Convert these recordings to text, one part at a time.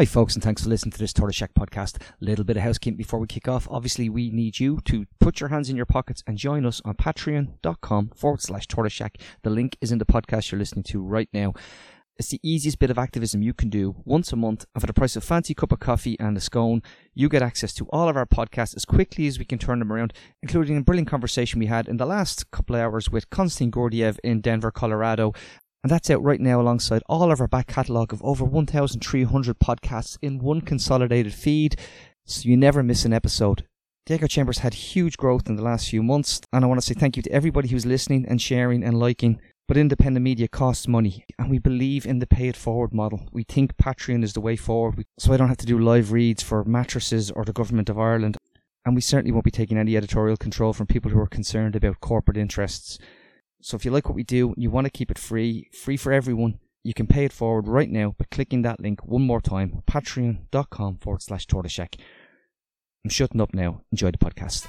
Hi, folks, and thanks for listening to this Tortoise Shack podcast. A little bit of housekeeping before we kick off. Obviously, we need you to put your hands in your pockets and join us on patreon.com forward slash Tortoise Shack. The link is in the podcast you're listening to right now. It's the easiest bit of activism you can do once a month, and for the price of a fancy cup of coffee and a scone, you get access to all of our podcasts as quickly as we can turn them around, including a brilliant conversation we had in the last couple of hours with Konstantin Gordiev in Denver, Colorado, and that's out right now alongside all of our back catalogue of over 1,300 podcasts in one consolidated feed, so you never miss an episode. The Echo Chambers had huge growth in the last few months, and I want to say thank you to everybody who's listening and sharing and liking. But independent media costs money, and we believe in the pay it forward model. We think Patreon is the way forward, so I don't have to do live reads for mattresses or the Government of Ireland. And we certainly won't be taking any editorial control from people who are concerned about corporate interests. So if you like what we do, you want to keep it free, free for everyone, you can pay it forward right now by clicking that link one more time, patreon.com forward slash tortoiseshack. I'm shutting up now. Enjoy the podcast.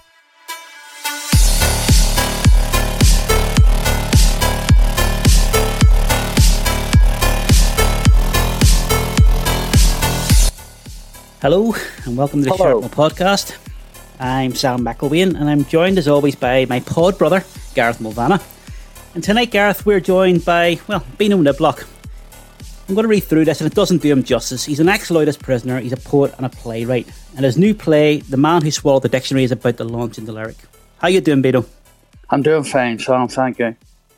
Hello and welcome to the Hello. Shrapnel podcast. I'm Sam McElwain and I'm joined as always by my pod brother, Gareth Mulvenna. And tonight, Gareth, we're joined by, well, Beano Niblock. I'm going to read through this and it doesn't do him justice. He's an ex-Loyalist prisoner, he's a poet and a playwright. And his new play, The Man Who Swallowed the Dictionary, is about to launch in the lyric. How you doing, Beano? I'm doing fine, Sam. Thank you.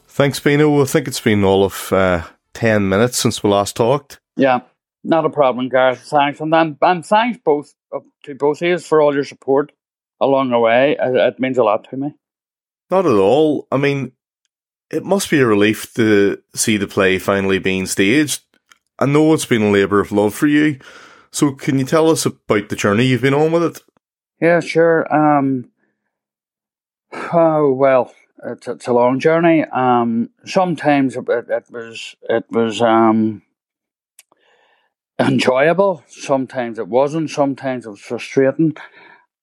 Thanks, Beano. I think it's been all of uh, 10 minutes since we last talked. Yeah, not a problem, Gareth. Thanks, and I'm, and thanks both uh, to both of you for all your support along the way. It, it means a lot to me. Not at all. I mean, it must be a relief to see the play finally being staged. I know it's been a labour of love for you. So, can you tell us about the journey you've been on with it? Yeah, sure. Um, oh well, it's, it's a long journey. Um, sometimes it, it was it was um enjoyable. Sometimes it wasn't. Sometimes it was frustrating.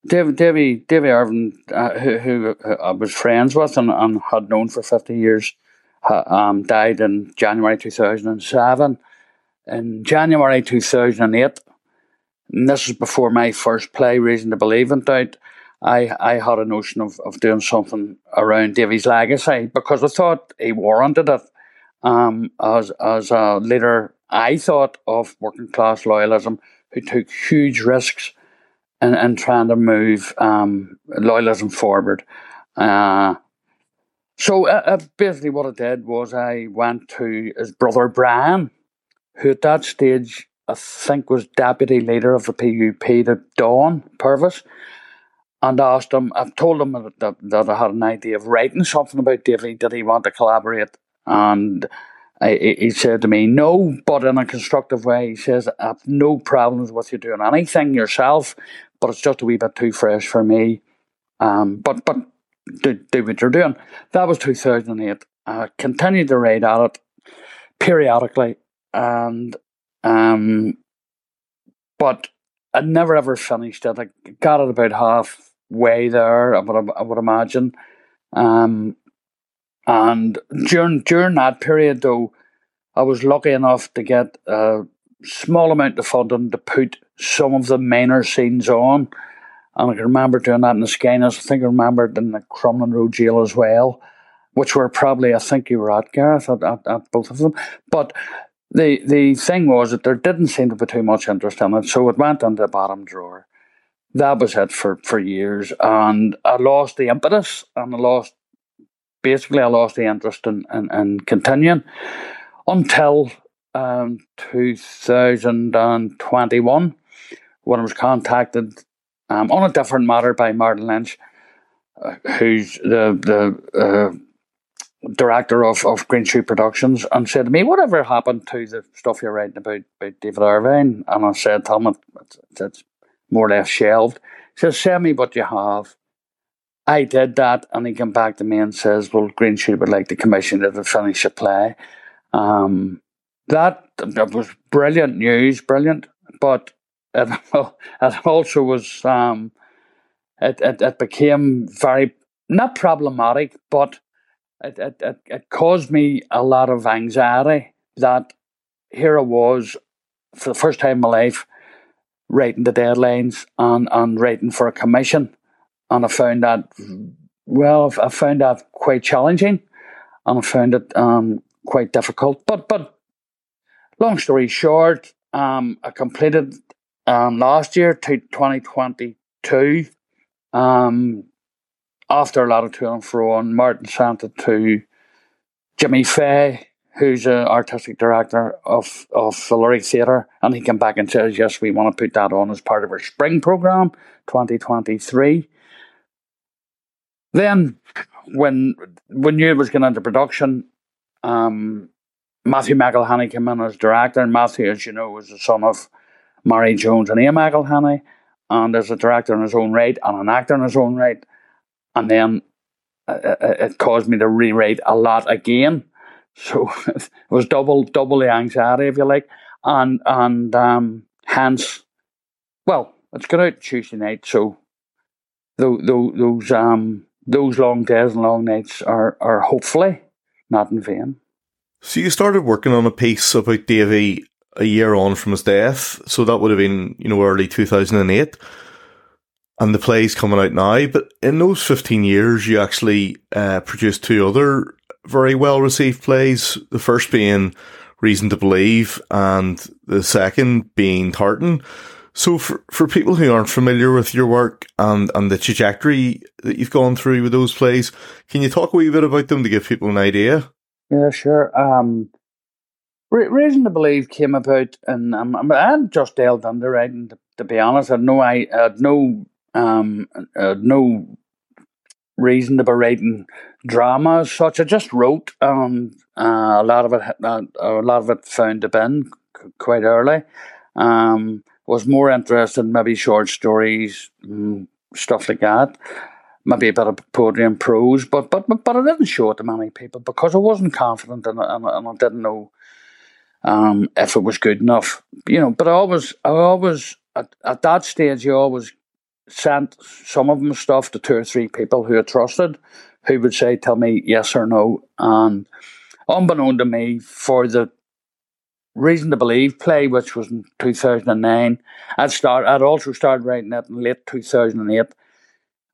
David, Davy, Davy Ervine, uh, who, who I was friends with and, and had known for fifty years, ha, um, died in January two thousand and seven. In January two thousand and eight, and this is before my first play, Reason to Believe, went out. I, I had a notion of, of doing something around Davy's legacy because I thought he warranted it um, as, as a leader, I thought, of working class loyalism who took huge risks in, in trying to move um, loyalism forward. Uh, so uh, uh, basically, what I did was I went to his brother Brian, who at that stage I think was deputy leader of the PUP, the Dawn Purvis, and asked him. I've told him that, that, that I had an idea of writing something about Davy. Did he want to collaborate? And He said to me, "No, but in a constructive way." He says, "I have no problems with you doing anything yourself, but it's just a wee bit too fresh for me." Um, but but do, do what you're doing. That was 2008. I continued to write at it periodically, and um, but I never ever finished it. I got it about halfway there. I would I would imagine, um, and during during that period though, I was lucky enough to get a small amount of funding to put some of the minor scenes on. And I can remember doing that in the Skainos. I think I remember it in the Crumlin Road Jail as well, which were probably, I think you were at, Gareth, at, at, at both of them. But the the thing was that there didn't seem to be too much interest in it, so it went into the bottom drawer. That was it for, for years. And I lost the impetus and I lost, basically, I lost the interest in, in, in continuing until um, 2021 when I was contacted um, on a different matter by Martin Lynch, uh, who's the the uh, director of, of Green Shoot Productions, and said to me, "Whatever happened to the stuff you're writing about about David Ervine?" And I said, "Tell me, it's, it's more or less shelved." He says, "Send me what you have." I did that, and he came back to me and says, "Well, Green Shoot would like the commission to finish a play." Um, that that was brilliant news, brilliant, but it, it also was um, it, it it became very not problematic, but it, it, it, it caused me a lot of anxiety that here I was for the first time in my life writing the deadlines and, and writing for a commission. And I found that, well, I found that quite challenging and I found it um, quite difficult. But, but long story short, um, I completed um, last year to 2022 um, after a lot of to and fro, and Martin sent it to Jimmy Fay, who's an artistic director of, of the Lyric Theatre, and he came back and says, Yes, we want to put that on as part of our spring programme 2023. Then, when when it was going into production, um, Matthew McElhinney came in as director, and Matthew, as you know, was the son of Marie Jones and Ian McElhinney, and there's a director in his own right and an actor in his own right. And then uh, uh, uh, it caused me to rewrite a lot again. So it was double double the anxiety, if you like, and and um, hence, well, it's going out Tuesday night, so those those um those long days and long nights are are hopefully not in vain. So you started working on a piece about Davy a year on from his death, so that would have been you know early two thousand and eight and the play's coming out now. But in those 15 years, you actually uh, produced two other very well received plays. The first being Reason to Believe, and the second being Tartan. So, for, for people who aren't familiar with your work and, and the trajectory that you've gone through with those plays, can you talk a wee bit about them to give people an idea? Yeah, sure. Um, Reason to Believe came about, and um, I had just delved into writing, to, to be honest. I had no, I had no um, uh, no reason to be writing drama as such. I just wrote, um, uh, a lot of it, uh, a lot of it found a bin quite early. Um, was more interested in maybe short stories, mm, stuff like that. Maybe a bit of poetry and prose, but but but, I didn't show it to many people because I wasn't confident and, and, and I didn't know um, if it was good enough. You know, but I always, I always at, at that stage, you always sent some of them stuff to two or three people who I trusted, who would say, "Tell me yes or no." And unbeknown to me, for the reason to believe play, which was in two thousand and nine, I'd start. I'd also started writing it in late two thousand and eight.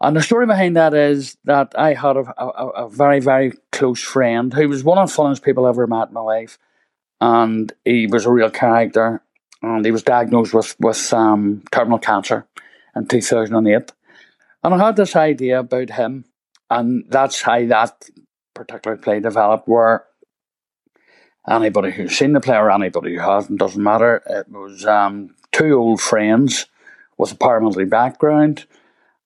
And the story behind that is that I had a, a, a very, very close friend who was one of the funnest people I ever met in my life. And he was a real character. And he was diagnosed with, with um, terminal cancer in 2008. And I had this idea about him, and that's how that particular play developed, where anybody who's seen the play or anybody who hasn't, doesn't matter. It was um, two old friends with a paramilitary background.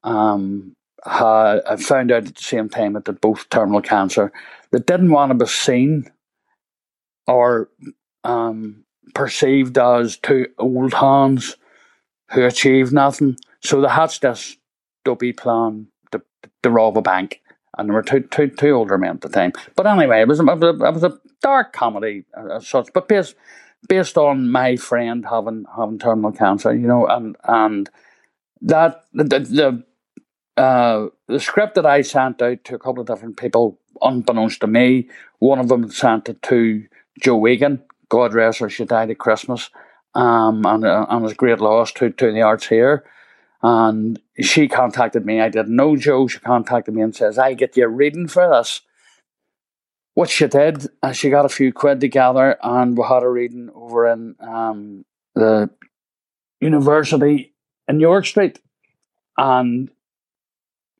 Um, had, I found out at the same time that they both terminal cancer. They didn't want to be seen or um, perceived as two old hands who achieved nothing. So they hatched this dopey plan to, to rob a bank. And there were two, two, two older men at the time. But anyway, it was, it was, a, it was a dark comedy as such, but based, based on my friend having having terminal cancer, you know, and and that the the uh, the script that I sent out to a couple of different people, unbeknownst to me, one of them sent it to Jo Egan. God rest her, she died at Christmas, um, and uh, and was great loss to to the arts here. And she contacted me. I didn't know Jo. She contacted me and says, I get you a reading for this. What she did, uh, she got a few quid together and we had a reading over in um, the university in York Street. And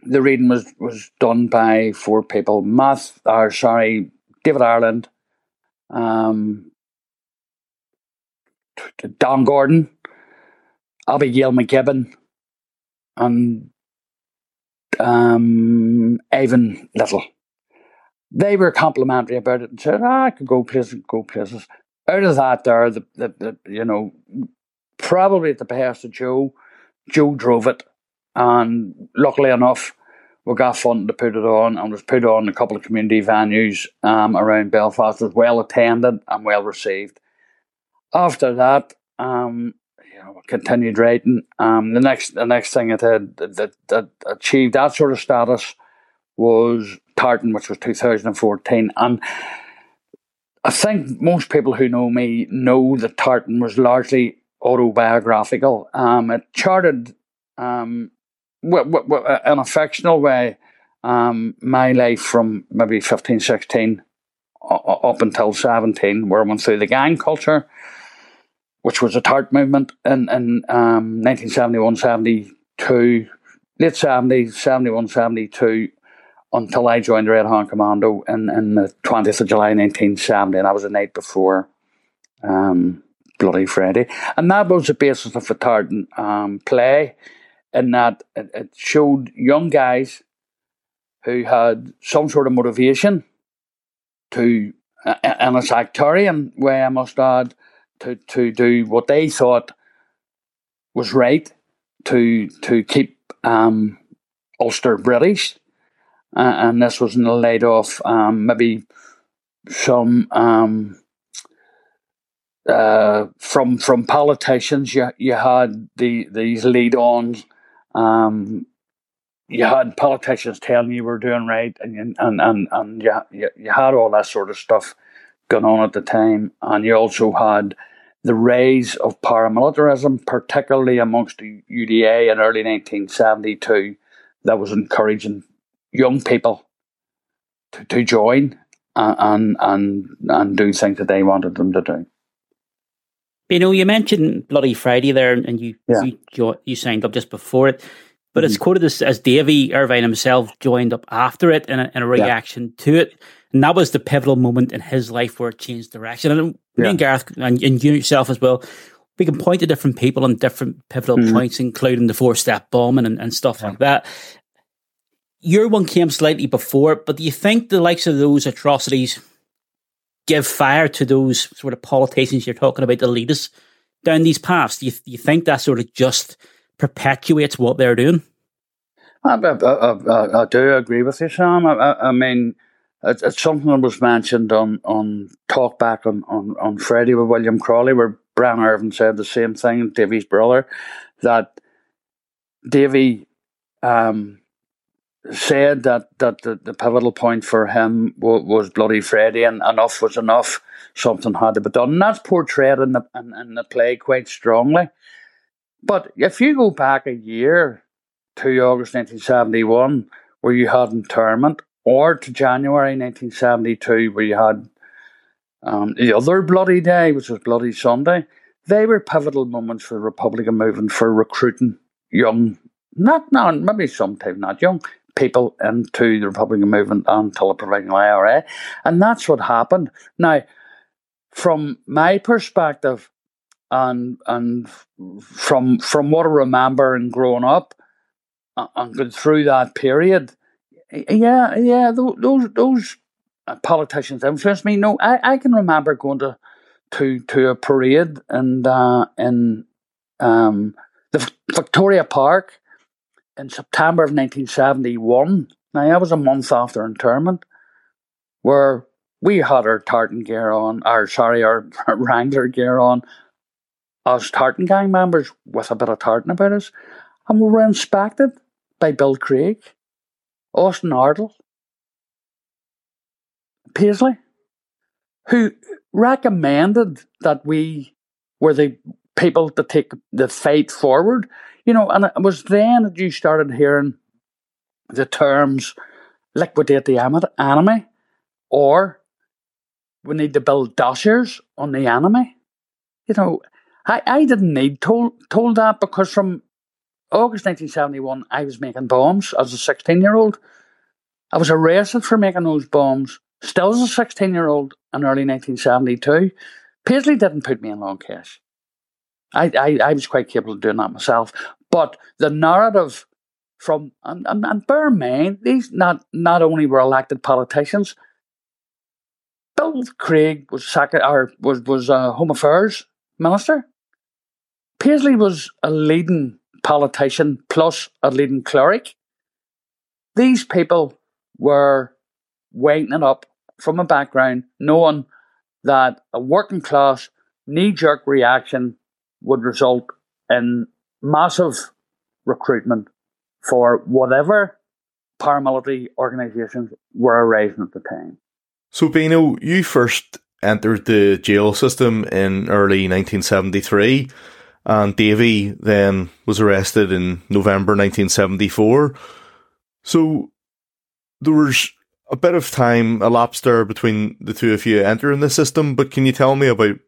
the reading was, was done by four people. Math, or sorry, David Ireland, um, Don Gordon, Abigail McGibbon, and um, Ivan Little. They were complimentary about it and said, ah, I could go places, go places. Out of that, there, the, the, the you know, probably at the behest of Jo, Jo drove it, and luckily enough, we got funding to put it on, and was put on a couple of community venues um, around Belfast. It was well attended and well received. After that, um, know, continued writing. Um, the next the next thing it had that, that achieved that sort of status was Tartan, which was 2014, and I think most people who know me know that Tartan was largely autobiographical. Um, it charted um, w- w- w- in a fictional way um, my life from maybe 15, 16 up until 17, where I went through the gang culture, which was a tart movement in, in um, 1971, 72, late 70s, 71, 72, until I joined the Red Hand Commando in, in the 20th of July 1970, and that was the night before um, Bloody Friday. And that was the basis of the Tartan um, play, in that it, it showed young guys who had some sort of motivation to, uh, in a sectarian way, I must add, to, to do what they thought was right to to keep um, Ulster British, uh, and this was in the light of um, maybe some um, uh, from from politicians. You you had the these lead ons. Um, you had politicians telling you were doing right, and and and and you, you you had all that sort of stuff going on at the time, and you also had the rise of paramilitarism, particularly amongst the UDA in early 1972, that was encouraging young people to, to join and, and and do things that they wanted them to do. You know, you mentioned Bloody Friday there, and you yeah. you, you signed up just before it, but mm-hmm. it's quoted as, as Davy Ervine himself joined up after it in a, in a reaction yeah. to it. And that was the pivotal moment in his life where it changed direction. And yeah. me and Gareth, and, and, you yourself as well, we can point to different people and different pivotal mm-hmm. points, including the four step bombing and, and stuff like that. Your one came slightly before, but do you think the likes of those atrocities give fire to those sort of politicians you're talking about to lead us down these paths? Do you, do you think that sort of just perpetuates what they're doing? I, I, I, I do agree with you, Sam. I, mean, it's, it's, something that was mentioned on, on Talk Back on, on, on Friday with William Crawley, where Brian Ervine said the same thing, Davy's brother, that Davy um, said that, that the, the pivotal point for him was, was Bloody Friday and enough was enough. Something had to be done. And that's portrayed in the, in, in the play quite strongly. But if you go back a year to August 1971, where you had internment, or to January 1972, where you had um, the other bloody day, which was Bloody Sunday, they were pivotal moments for the Republican movement for recruiting young, not, now, maybe sometimes not young, people into the Republican movement until the provisional IRA. And that's what happened. Now, from my perspective, and and from from what I remember and growing up, and going through that period, yeah, yeah, those those politicians influenced me. No, I, I can remember going to to to a parade and uh, in um, the Victoria Park in September of 1971. Now, that was a month after internment, where we had our tartan gear on, our sorry, our, Wrangler gear on, as tartan gang members with a bit of tartan about us, and we were inspected by Bill Craig, Austin Ardill, Paisley, who recommended that we were the people to take the fight forward you know, and it was then that you started hearing the terms liquidate the enemy or we need to build dossiers on the enemy. You know, I, I didn't need told told that because from August 1971, I was making bombs as a 16 year old. I was arrested for making those bombs, still as a 16 year old in early 1972. Paisley didn't put me in Long Kesh. I, I, I was quite capable of doing that myself. But the narrative from and, and, and bear in mind, these not not only were elected politicians. Bill Craig was second, or was was a Home Affairs minister. Paisley was a leading politician plus a leading cleric. These people were waking up from a background knowing that a working class knee jerk reaction would result in massive recruitment for whatever paramilitary organisations were arising at the time. So, Beano, you first entered the jail system in early 1973, and Davy then was arrested in November 1974. So there was a bit of time elapsed there between the two of you entering the system, but can you tell me about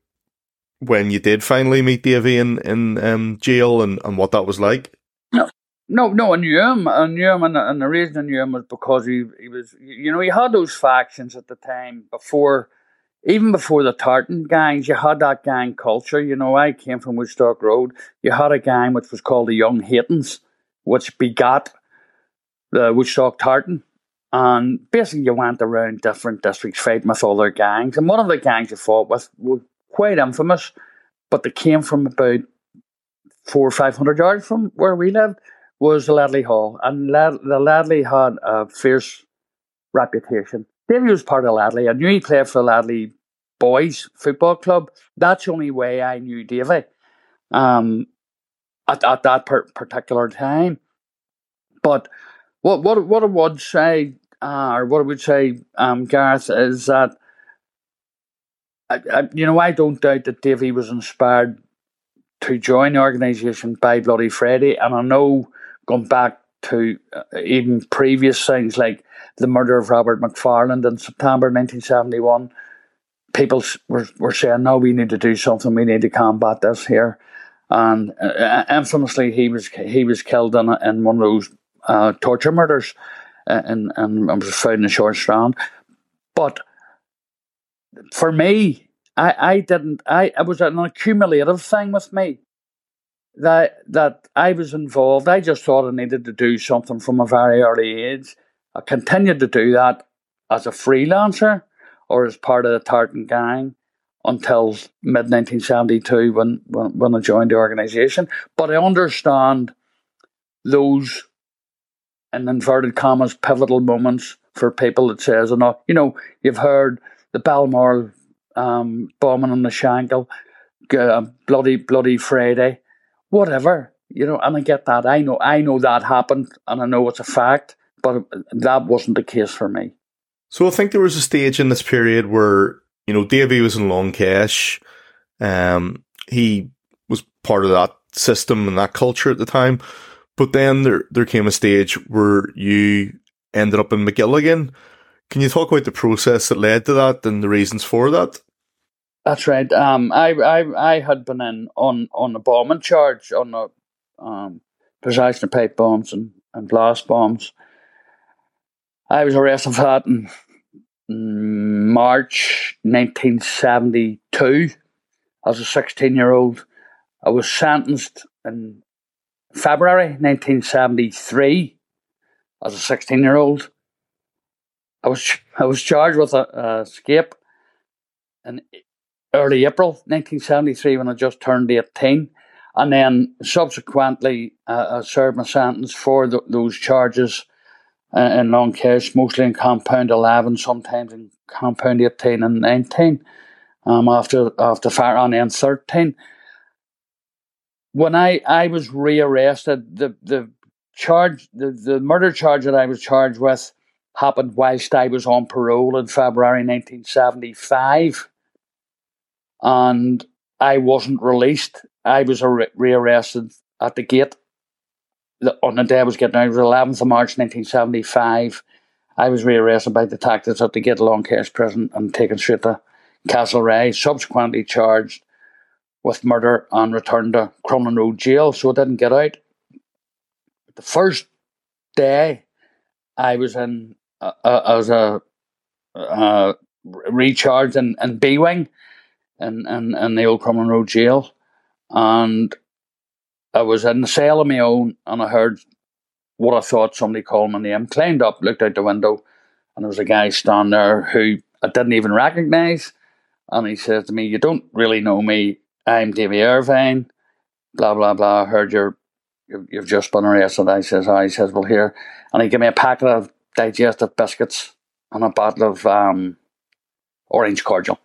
when you did finally meet Davy in, in um, jail and, and what that was like? No, no, no. I knew him. I knew him, and, and the reason I knew him was because he he was, you know, he had those factions at the time before, even before the Tartan gangs. You had that gang culture. You know, I came from Woodstock Road. You had a gang which was called the Young Haytons, which begat the Woodstock Tartan. And basically, you went around different districts fighting with other gangs. And one of the gangs you fought with was quite infamous, but they came from about four or five hundred yards from where we lived, was the Ledley Hall. And Lad- the Ledley had a fierce reputation. Davy was part of Ledley. I knew he played for Ledley Boys Football Club. That's the only way I knew Davy um, at, at that per- particular time. But what what what I would say, uh, or what I would say, um, Gareth, is that I, I, you know I don't doubt that Davy was inspired to join the organisation by Bloody Friday, and I know going back to uh, even previous things like the murder of Robert McFarland in September 1971, people were, were saying, no, we need to do something, we need to combat this here. And uh, infamously, he was he was killed in, in one of those uh, torture murders, uh, and and was found in a short strand. But for me, I, I didn't. I it was an accumulative thing with me that that I was involved. I just thought I needed to do something from a very early age. I continued to do that as a freelancer or as part of the Tartan gang until mid 1972 when, when, when I joined the organisation. But I understand those, in inverted commas, pivotal moments for people that says, enough. you know, you've heard the Balmoral um, bombing on the Shankill, uh, bloody, bloody Friday, whatever, you know, and I get that. I know, I know that happened and I know it's a fact, but that wasn't the case for me. So I think there was a stage in this period where you know, Davy was in Long Kesh. Um, he was part of that system and that culture at the time. But then there there came a stage where you ended up in Magilligan. Can you talk about the process that led to that and the reasons for that? That's right. Um, I, I, I had been in on, on a bombing charge on a um, possession of pipe bombs and, and blast bombs. I was arrested for that in March 1972 as a 16 year old. I was sentenced in February 1973 as a 16 year old. I was I was charged with a, a escape in early April 1973 when I just turned 18. And then subsequently, uh, I served my sentence for the, those charges uh, in Long Kesh, mostly in compound 11, sometimes in compound 18 and 19, um, after, after fire on end 13. When I, I was rearrested, the, the charge, the, the murder charge that I was charged with happened whilst I was on parole in February 1975. And I wasn't released. I was re- rearrested at the gate on the day I was getting out, it was 11th of March 1975. I was rearrested by detectives at the Gate along Kesh prison and taken straight to Castlereagh, subsequently charged with murder and returned to Crumlin Road jail, so I didn't get out. The first day I was in uh, uh, as a uh, recharged in, in B Wing in, in, in the old Crumlin Road jail, and I was in the cell of my own and I heard what I thought somebody called my name. Climbed up, looked out the window, and there was a guy standing there who I didn't even recognise. And he says to me, You don't really know me. I'm Davy Ervine. Blah, blah, blah. I heard you're, you've just been arrested. I says, oh. He says, Well, here. And he gave me a packet of digestive biscuits and a bottle of um, orange cordial.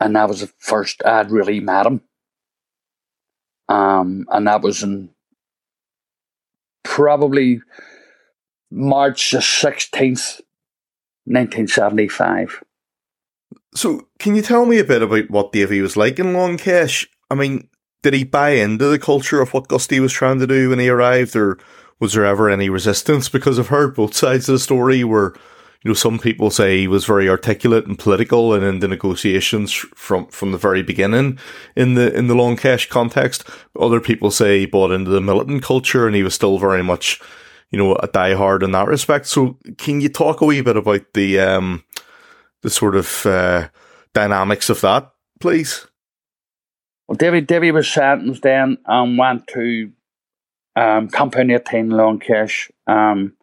And that was the first I'd really met him. Um, and that was in probably March the 16th, 1975. So, can you tell me a bit about what Davy was like in Long Kesh? I mean, did he buy into the culture of what Gusty was trying to do when he arrived, or was there ever any resistance? Because I've heard both sides of the story where, you know, some people say he was very articulate and political and in the negotiations from, from the very beginning in the, in the Long Kesh context. Other people say he bought into the militant culture and he was still very much, you know, a diehard in that respect. So can you talk a wee bit about the, um, the sort of, uh, dynamics of that, please? Well, David, David was sentenced then and went to um, Compound 18 Long Kesh, um,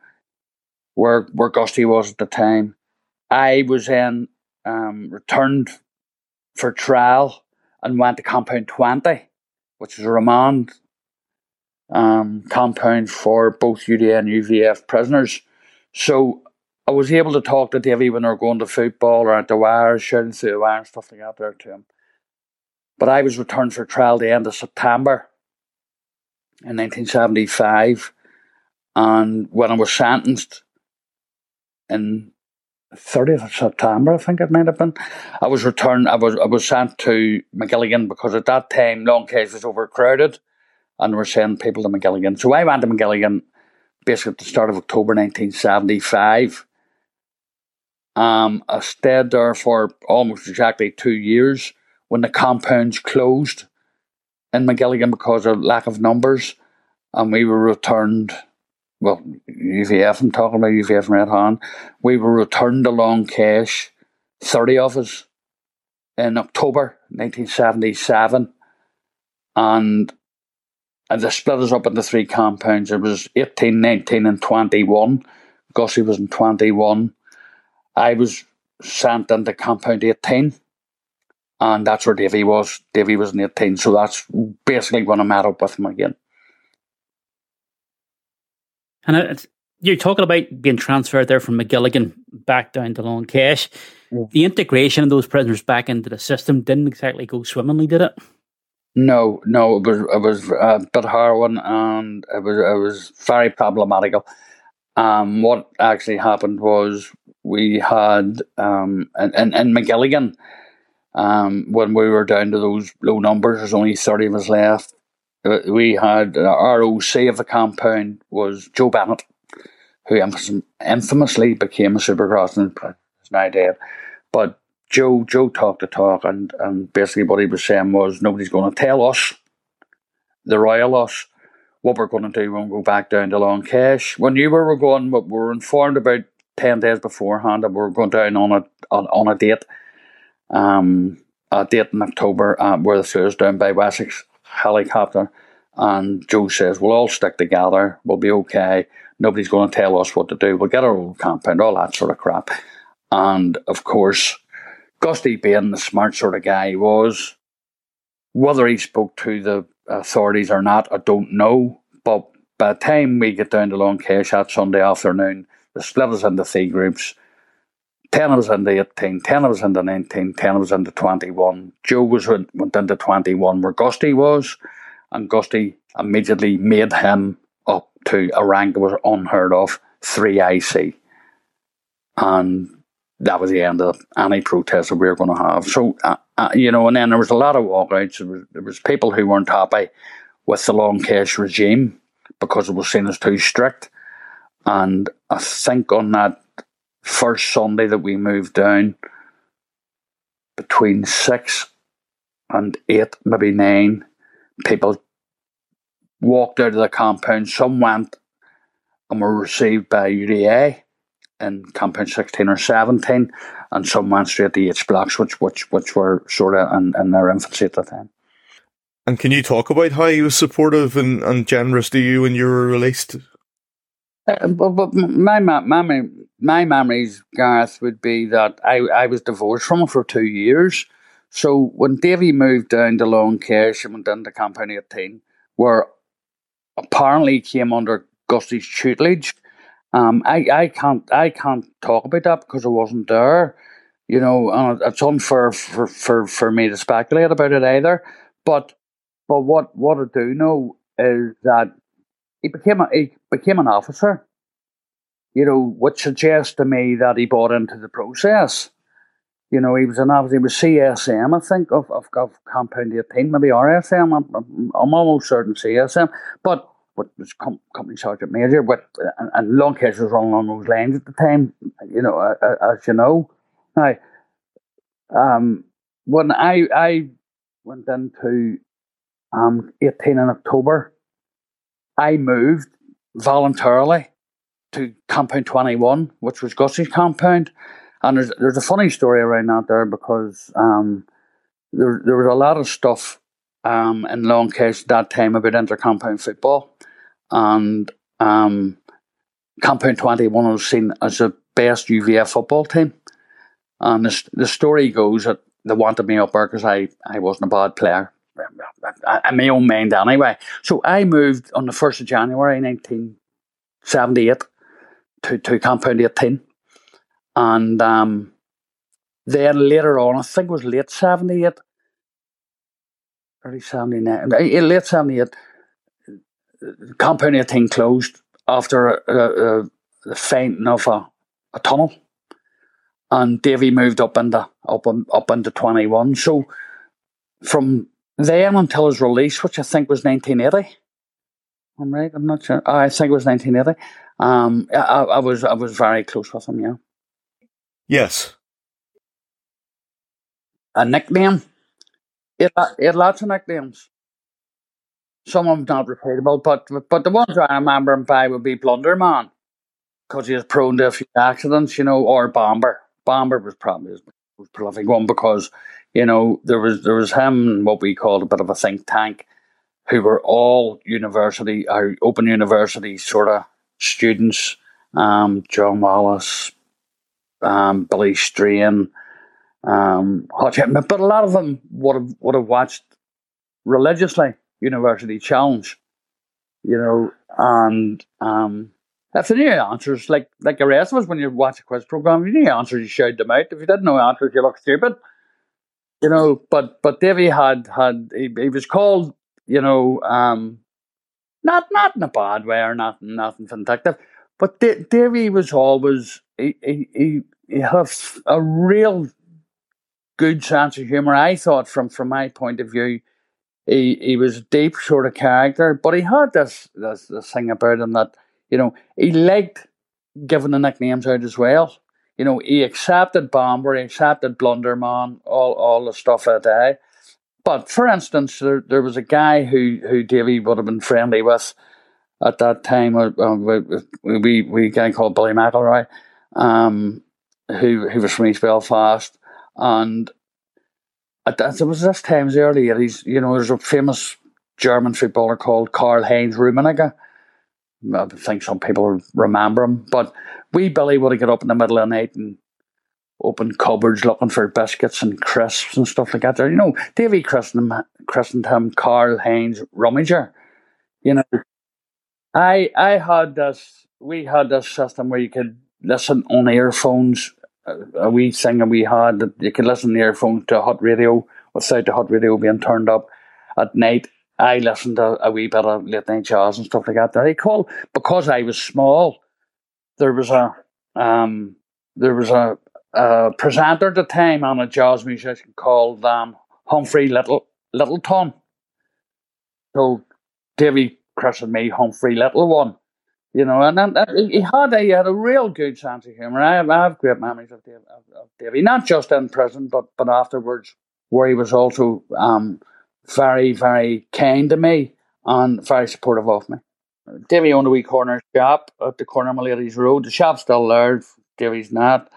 where, where Gusty was at the time. I was then um, returned for trial and went to Compound 20, which is a remand um, compound for both UDA and UVF prisoners. So I was able to talk to Davy when they were going to football or at the wires, shouting through the wire and stuff like that there to him. But I was returned for trial the end of September in 1975. And when I was sentenced in 30th of September, I think it might have been, I was returned, I was, I was sent to Magilligan because at that time Long Kesh was overcrowded and they were sending people to Magilligan. So I went to Magilligan, basically at the start of October 1975. Um, I stayed there for almost exactly two years when the compounds closed in McGilligan because of lack of numbers, and we were returned. Well, UVF, I'm talking about UVF Red Hand. We were returned to Long Kesh, 30 of us, in October 1977. And, and they split us up into three compounds. It was 18, 19, and 21. Gusty was in 21. I was sent into compound 18 and that's where Davy was. Davy was in 18, so that's basically when I met up with him again. And you're talking about being transferred there from Magilligan back down to Long Kesh. Yeah. The integration of those prisoners back into the system didn't exactly go swimmingly, did it? No, no, it was it was a bit harrowing and it was it was very problematical. Um, what actually happened was we had um, in, in, in Magilligan, um, when we were down to those low numbers, there's only 30 of us left. Uh, we had uh, our OC of the compound was Joe Bennett, who infamously became a supergrass and is now dead. But Joe Joe talked the talk, and, and basically what he was saying was nobody's going to tell us, the royal us, what we're going to do when we go back down to Long Kesh. When you were we're going, but we were informed about 10 days beforehand that we were going down on a, on, on a date um, a date in October uh, where the flew down by Wessex helicopter. And Joe says, We'll all stick together, we'll be okay. Nobody's going to tell us what to do. We'll get our own compound, all that sort of crap. And of course, Gusty being the smart sort of guy he was, whether he spoke to the authorities or not, I don't know. But by the time we get down to Long Kesh that Sunday afternoon, they split us into three groups 10 of us into 18, 10 of us into 19, 10 of us into 21. Joe was went, went into 21 where Gusty was, and Gusty immediately made him up to a rank that was unheard of, 3IC. And that was the end of any protest that we were going to have. So, uh, uh, you know, and then there was a lot of walkouts. There was, there was people who weren't happy with the Long Kesh regime because it was seen as too strict. And I think on that first Sunday that we moved down, between six and eight, maybe nine, people walked out of the compound. Some went and were received by UDA in compound 16 or 17, and some went straight to H blocks, which, which, which were sort of in, in their infancy at the time. And can you talk about how he was supportive and, and generous to you when you were released? Uh, but, but my, my, my, memories, Gareth, would be that I, I was divorced from him for two years. So when Davy moved down to Long Kesh and went into Company 18, where apparently he came under Gusty's tutelage, um, I, I can't I can't talk about that because I wasn't there. You know, and it's unfair for, for, for me to speculate about it either. But but what, what I do know is that he became a, he became an officer you know, which suggests to me that he bought into the process. You know, he was an officer. he was CSM, I think, of, of, of Compound 18, maybe RSM. I'm, I'm, almost certain CSM. But what was com- company sergeant major, but and, and Long Kesh was running on those lines at the time, you know, uh, as you know. Now, um, when I I went into um, 18 in October, I moved voluntarily to Compound 21, which was Gusty's compound. And there's, there's a funny story around that there because um, there, there was a lot of stuff um, in Long Kesh that time about inter-compound football. And um, Compound 21 was seen as the best UVF football team. And the, the story goes that they wanted me up there because I, I wasn't a bad player. In my own mind, anyway. So I moved on the 1st of January 1978 to, to Compound 18. And um, then later on, I think it was late 78, early 79, eh, late 78, Compound 18 closed after uh, uh, the fainting of a, a tunnel and Davy moved up into up up into twenty one. So from then until his release, which I think was nineteen eighty. I'm right. I'm not sure. I think it was nineteen eighty. Um, I, I was I was very close with him. Yeah. Yes. A nickname. It, it had lots of nicknames. Some of them not repeatable, but but the ones I remember him by would be Blunderman, because he was prone to a few accidents, you know, or Bomber. Bomber was probably his most prolific one because you know there was there was him and what we called a bit of a think tank, who were all university or open university sort of students. Um, John Wallace, um, Billy Strain, um, but a lot of them would have would have watched religiously University Challenge, you know, and um, if they knew answers, like like the rest of us, when you watch a quiz program, you knew answers, you shout them out. If you didn't know answers, you look stupid. You know, but but Davy had had he, he was called, you know, um, not not in a bad way or not nothing vindictive, but D- Davy was always he he he, he had a real good sense of humor. I thought from from my point of view, he he was a deep sort of character, but he had this this this thing about him that you know, he liked giving the nicknames out as well. You know, he accepted Bomber, he accepted Blunderman, all all the stuff the day. But for instance, there, there was a guy who, who Davy would have been friendly with at that time. Uh, we, we, we guy called Billy McElroy, um, who who was from East Belfast, and at that, it was this time, the early eighties. You know, there's a famous German footballer called Karl Heinz Rummenigge I think some people remember him. But we Billy would have get up in the middle of the night and open cupboards looking for biscuits and crisps and stuff like that. You know, Davy christened him, christened him Karl Heinz Rummager. You know, I I had this. We had this system where you could listen on earphones. Uh, a wee thing that we had that you could listen on earphones to a hot radio without the hot radio being turned up at night I listened to a wee bit of late night jazz and stuff like that. I call because I was small. There was a um, there was a, a presenter at the time on a jazz musician called um, Humphrey Little Lyttelton. So Davy christened me Humphrey Little One, you know, and, and he had a he had a real good sense of humour. I have, I have great memories of Davy, of, of not just in prison, but but afterwards, where he was also um, very, very kind to me and very supportive of me. Davy owned a wee corner shop at the corner of my lady's road. The shop's still there, Davy's not.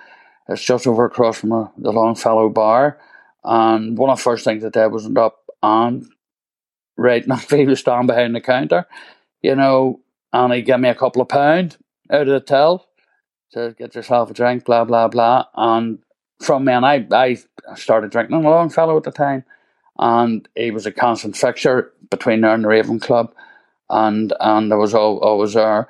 It's just over across from a, the Longfellow bar. And one of the first things that did was up on right now he was standing behind the counter, you know, and he gave me a couple of pounds out of the till to get yourself a drink, blah blah blah. And from then I I started drinking a Longfellow at the time and he was a constant fixture between there and the Raven Club, and and there was always there.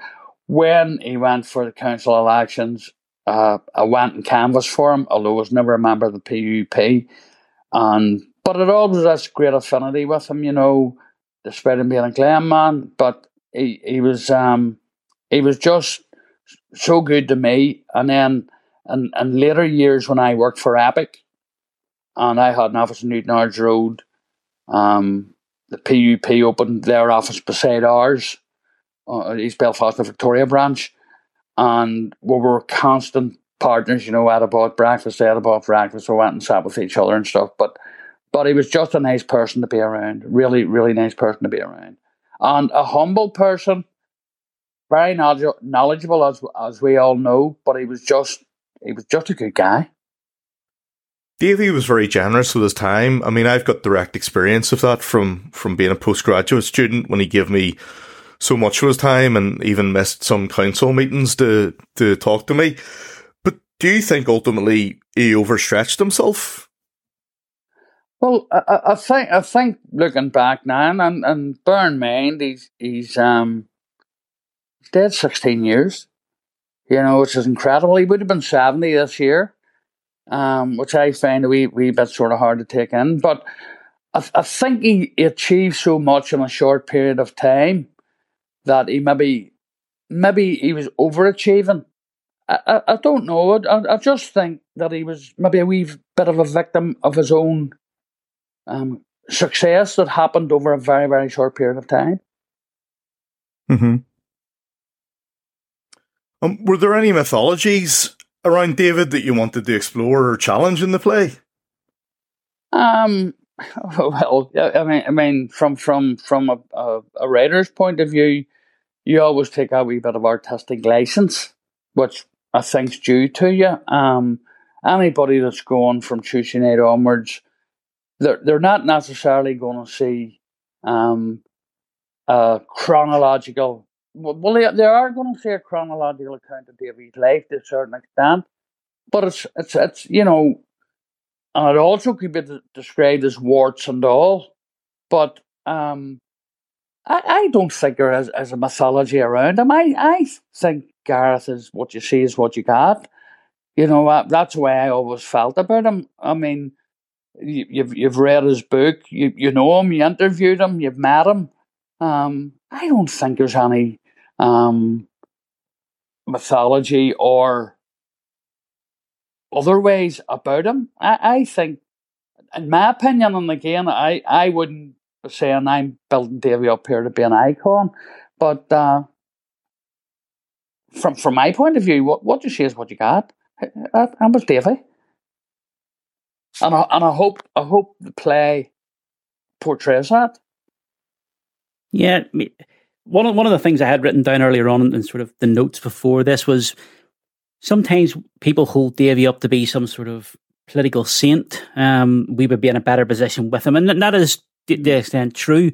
When he went for the council elections, uh, I went and canvassed for him, although I was never a member of the PUP, and but it always has great affinity with him, you know, despite him being a Glen man. But he he was um he was just so good to me, and then and and later years when I worked for Epic and I had an office in Newtownards Road. Um, the PUP opened their office beside ours, uh, East Belfast, Victoria branch, and we were constant partners. You know, at about breakfast, at about breakfast, we went and sat with each other and stuff. But but he was just a nice person to be around. Really, really nice person to be around, and a humble person. Very knowledgeable, as as we all know, but he was just he was just a good guy. Davy was very generous with his time. I mean, I've got direct experience of that from from being a postgraduate student when he gave me so much of his time and even missed some council meetings to to talk to me. But do you think ultimately he overstretched himself? Well, I, I think I think looking back now, and and bear in mind he's he's um he's dead sixteen years, you know, which is incredible. He would have been seventy this year um, which I find a wee, wee bit sort of hard to take in. But I, I think he, achieved so much in a short period of time that he maybe maybe he was overachieving. I, I, I don't know. I, I just think that he was maybe a wee bit of a victim of his own um, success that happened over a very, very short period of time. Mm-hmm. Um, were there any mythologies around David that you wanted to explore or challenge in the play? Um, well, I mean, I mean, from from from a, a, a writer's point of view, you always take a wee bit of artistic license, which I think's due to you. Um, anybody that's going from Tuesday night onwards, they're they're not necessarily going to see um, a chronological well, they, they are going to say a chronological account of Davy's life to a certain extent, but it's it's it's you know, and it also could be described as warts and all, but um, I, I don't think there is, is a mythology around him. I I think Gareth is what you see is what you got. You know that's the way I always felt about him. I mean, you, you've you've read his book, you you know him, you interviewed him, you've met him. Um, I don't think there's any um, mythology or other ways about him. I, I think, in my opinion, and again, I, I wouldn't be saying I'm building Davy up here to be an icon, but uh, from from my point of view, what, what you see is what you got. That was Davy. And I, and I hope I hope the play portrays that. Yeah, one of, one of the things I had written down earlier on in sort of the notes before this was sometimes people hold Davy up to be some sort of political saint. Um, we would be in a better position with him, and that is to the extent true.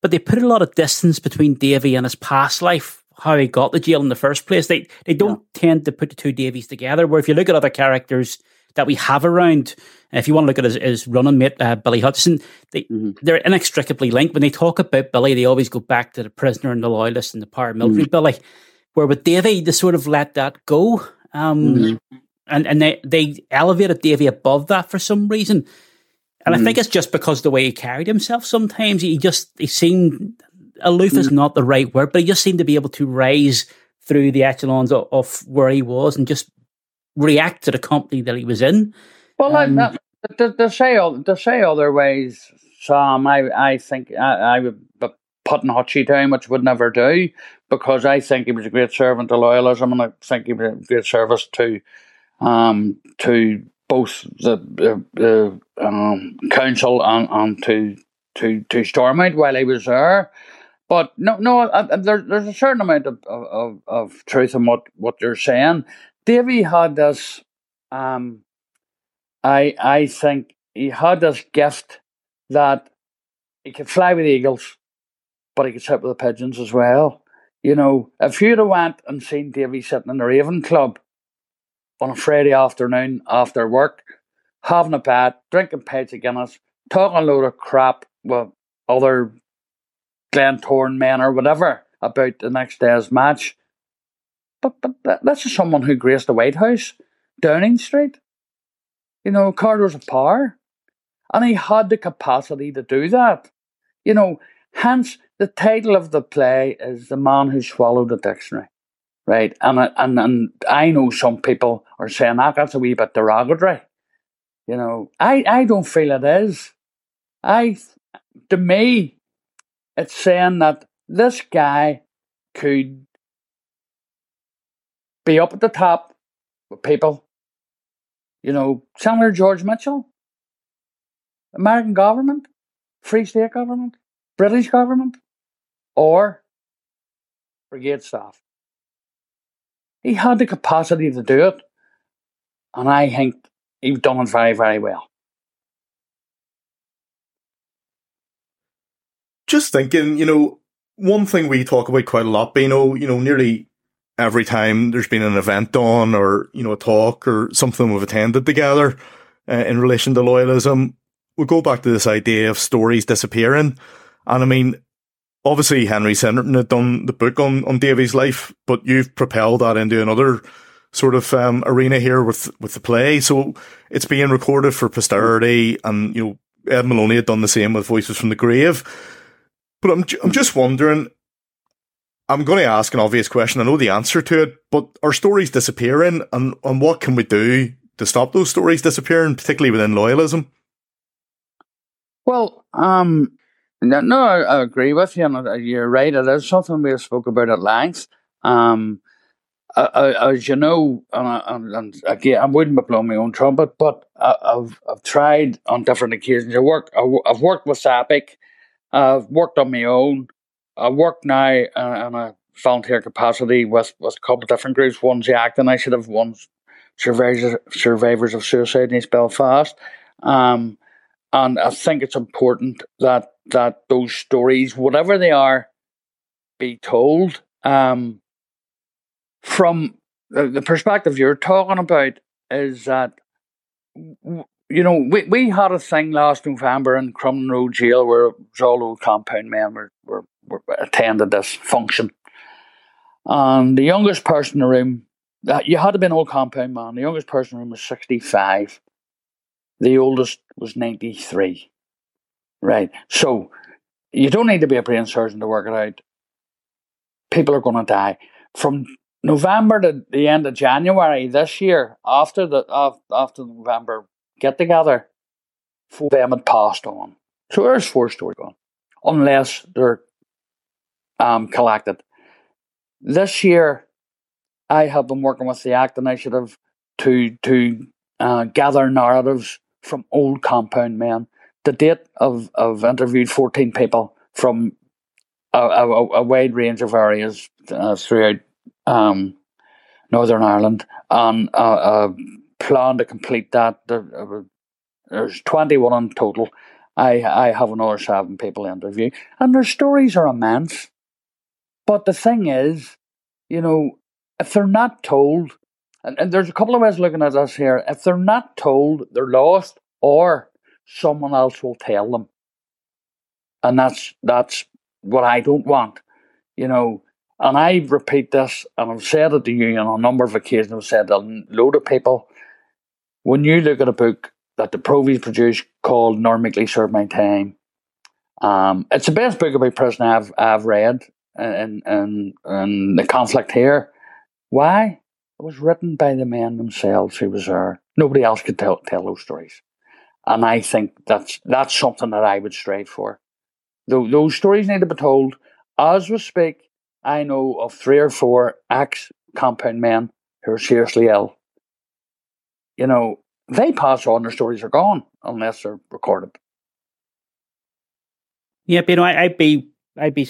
But they put a lot of distance between Davy and his past life, how he got the jail in the first place. They they don't yeah. tend to put the two Davies together. Where if you look at other characters that we have around. If you want to look at his, his running mate, uh, Billy Hutchison, they, mm-hmm. they're inextricably linked. When they talk about Billy, they always go back to the prisoner and the loyalist and the paramilitary mm-hmm. Billy. Where with Davy, they sort of let that go. Um, mm-hmm. And, and they, they elevated Davy above that for some reason. And I think mm-hmm. it's just because the way he carried himself sometimes. He just, he seemed, aloof is mm-hmm. not the right word, but he just seemed to be able to rise through the echelons of, of where he was and just react to the company that he was in. Well, um, to, to, say to say other ways, Sam, I I think I, I would putting Hutchie down, which would never do, because I think he was a great servant to loyalism, and I think he was a great service to um to both the the, the um, council and, and to to to Stormont while he was there. But no, no, I, I, there, there's a certain amount of, of, of truth in what, what you're saying. Davy had this. Um, I I think he had this gift that he could fly with the eagles, but he could sit with the pigeons as well. You know, if you'd have went and seen Davy sitting in the Raven Club on a Friday afternoon after work, having a bat, drinking pints of Guinness, talking a load of crap with other Glentoran men or whatever about the next day's match, but but that, this is someone who graced the White House, Downing Street. You know, corridors of power. And he had the capacity to do that. You know, hence the title of the play is The Man Who Swallowed the Dictionary. Right? And and and I know some people are saying that ah, that's a wee bit derogatory. You know, I, I don't feel it is. I, to me, it's saying that this guy could be up at the top with people. You know, Senator George Mitchell, American government, Free State government, British government, or brigade staff. He had the capacity to do it, and I think he's done it very, very well. Just thinking, you know, one thing we talk about quite a lot, Beano, you know, nearly every time there's been an event on or, you know, a talk or something we've attended together uh, in relation to loyalism, we go back to this idea of stories disappearing. And I mean, obviously Henry Sinnerton had done the book on, on Davy's life, but you've propelled that into another sort of um, arena here with, with the play. So it's being recorded for posterity and, you know, Ed Moloney had done the same with Voices from the Grave. But I'm, I'm just wondering, I'm going to ask an obvious question. I know the answer to it, but are stories disappearing and, and what can we do to stop those stories disappearing, particularly within loyalism? Well, um, no, no I, I agree with you, and you're right. It is something we have spoke about at length. Um, as you know, and, and, again, I wouldn't be blowing my own trumpet, but I, have I've tried on different occasions. I work. I've worked with SAPIC. I've worked on my own. I work now uh, in a volunteer capacity with, with a couple of different groups. One's the Act Initiative, one's Survivors, Survivors of Suicide in East Belfast. Um, and I think it's important that that those stories, whatever they are, be told. Um, from the, the perspective you're talking about, is that you know, we, we had a thing last November in Crumlin Road Jail where all old compound men were, were attended this function. And the youngest person in the room, uh, you had to be an old compound man, the youngest person in the room was 65. The oldest was 93. Right. So you don't need to be a brain surgeon to work it out. People are going to die. From November to the end of January this year, after the after November get together, four of them had passed on. So there's four stories gone, unless they're um, collected. This year, I have been working with the ACT initiative to to uh, gather narratives from old compound men. To date, I've, I've interviewed 14 people from a, a, a wide range of areas uh, throughout um, Northern Ireland, and uh, uh, plan to complete that. Uh, there's 21 in total. I, I have another seven people interview, and their stories are immense. But the thing is, you know, if they're not told, and, and there's a couple of ways looking at this here, if they're not told, they're lost, or someone else will tell them. And that's that's what I don't want. You know, and I repeat this, and I've said it to you on a number of occasions. I've said to a load of people, when you look at a book that the Provies produced called Nor Meekly Serve My Time, um, it's the best book about prison I've, I've read and, and, and the conflict here. Why? It was written by the men themselves who was there. Nobody else could tell, tell those stories. And I think that's that's something that I would strive for. Those, those stories need to be told. As we speak, I know of three or four ex compound men who are seriously ill. You know, they pass on, their stories are gone unless they're recorded. Yeah, you know, I, would be, I'd be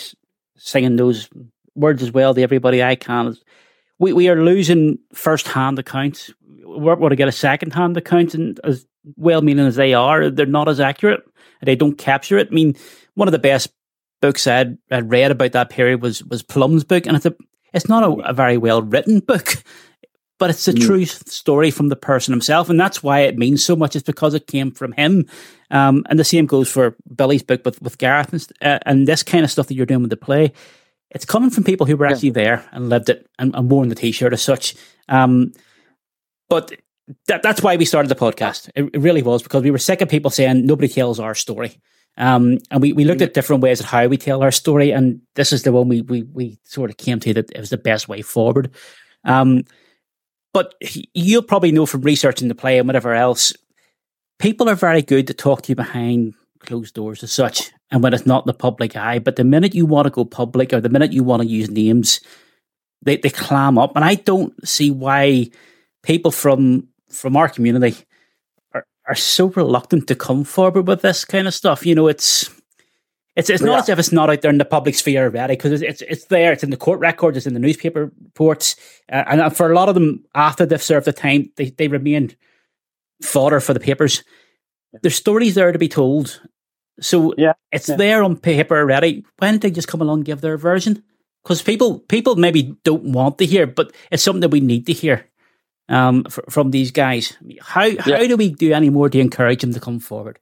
singing those words as well to everybody I can. We we are losing first hand accounts. We're going to get a second hand account, and as well meaning as they are, they're not as accurate. They don't capture it. I mean, one of the best books I'd, I'd read about that period was was Plum's book, and it's a it's not a, a very well written book, but it's a mm. true story from the person himself, and that's why it means so much. Is because it came from him, um, and the same goes for Billy's book with with Gareth and, uh, and this kind of stuff that you're doing with the play. It's coming from people who were actually yeah. there and lived it and, and worn the t-shirt as such. Um, but that, that's why we started the podcast. It, it, really was because we were sick of people saying nobody tells our story. Um, and we, we looked at different ways at how we tell our story, and this is the one we, we, we sort of came to that it was the best way forward. Um, but you'll probably know from researching the play and whatever else, people are very good to talk to you behind closed doors as such, and when it's not the public eye. But the minute you want to go public, or the minute you want to use names, they they clam up, and I don't see why people from from our community are are so reluctant to come forward with this kind of stuff. You know, it's. It's, it's not yeah. as if it's not out there in the public sphere already because it's, it's, it's there. It's in the court records. It's in the newspaper reports, uh, and for a lot of them, after they've served the time, they they remain fodder for the papers. There's stories there to be told, so yeah, it's yeah. there on paper already. Why don't they just come along and give their version? Because people people maybe don't want to hear, but it's something that we need to hear um, f- from these guys. How yeah. how do we do any more to encourage them to come forward?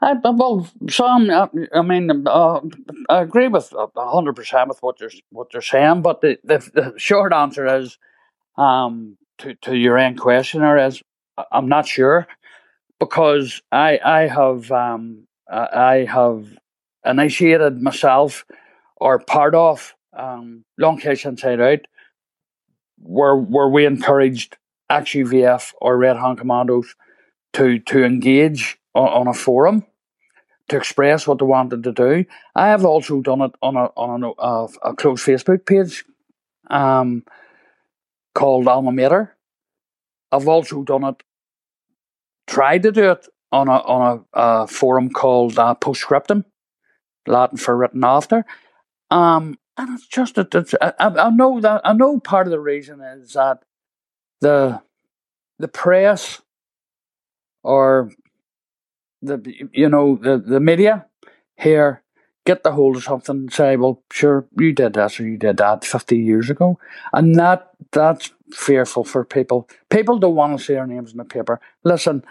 I, well, Sam, I, I mean, uh, I agree with hundred percent with what you're what you're saying, but the, the, the short answer is, um, to to your end questioner is, I'm not sure, because I I have um I have initiated myself or part of um, Long Kesh Inside Out, where where we encouraged ex-UVF or Red Hand Commandos to to engage on, a forum to express what they wanted to do. I have also done it on a on a, a, a closed Facebook page um, called Alma Mater. I've also done it, tried to do it on a on a, a forum called uh, Postscriptum, Latin for written after. Um, and it's just that it's, I, I know that I know part of the reason is that the the press or the you know the the media here get the hold of something and say, well, sure, you did this or you did that 50 years ago. And that that's fearful for people. People don't want to see their names in the paper. Listen,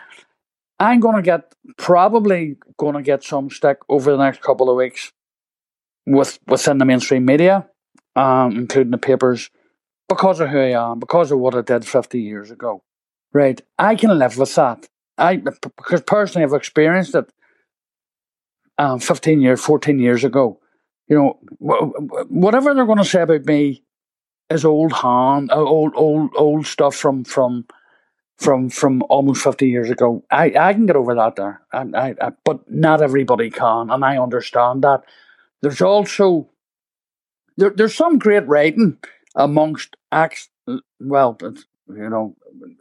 I'm going to get probably going to get some stick over the next couple of weeks with within the mainstream media, um, including the papers, because of who I am, because of what I did 50 years ago. Right, I can live with that. I because personally I've experienced it. Um, 15 years, 14 years ago, you know, whatever they're going to say about me is old uh, old, old, old stuff from from from from almost 50 years ago. I, I can get over that there, and I, I, but not everybody can, and I understand that. There's also there, there's some great writing amongst ex well, you know,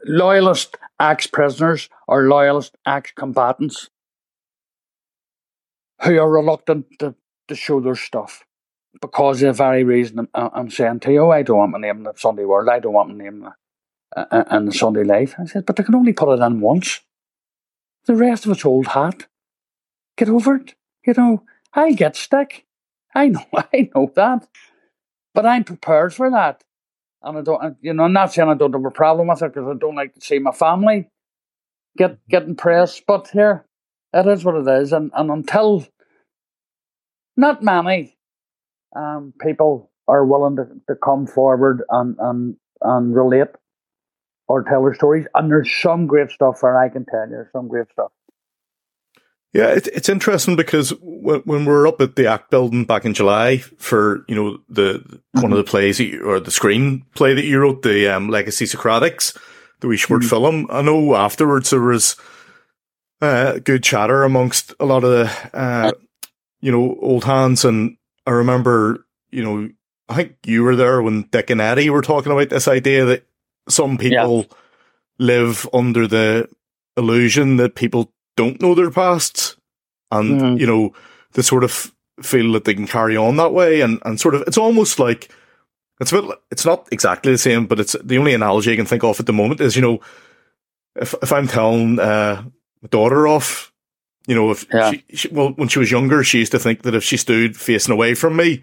loyalist ex prisoners or loyalist ex combatants who are reluctant to, to show their stuff because of the very reason I'm, I'm uh, saying to you, oh, I don't want my name in the Sunday World, I don't want my name uh, uh, in the and the Sunday Life. I said, but they can only put it in once. The rest of it's old hat. Get over it. You know, I get stick. I know, I know that. But I'm prepared for that. And I don't, you know, I'm not saying I don't have a problem with it because I don't like to see my family get getting press. But here, it is what it is. And, and until not many um, people are willing to, to come forward and, and, and relate or tell their stories. And there's some great stuff where I can tell you, some great stuff. Yeah, it, it's interesting because when, when we were up at the ACT building back in July for, you know, the mm-hmm. one of the plays you, or the screenplay that you wrote, the um, Legacy Socratics, the wee short mm-hmm. film, I know afterwards there was uh, good chatter amongst a lot of the, uh, you know, old hands. And I remember, you know, I think you were there when Dick and Eddie were talking about this idea that some people yeah. live under the illusion that people don't know their past and, mm. you know, they sort of feel that they can carry on that way and, and sort of, it's almost like, it's a bit, it's not exactly the same, but it's the only analogy I can think of at the moment is, you know, if, if I'm telling, uh, my daughter off, you know, if yeah. she, she, well, when she was younger, she used to think that if she stood facing away from me,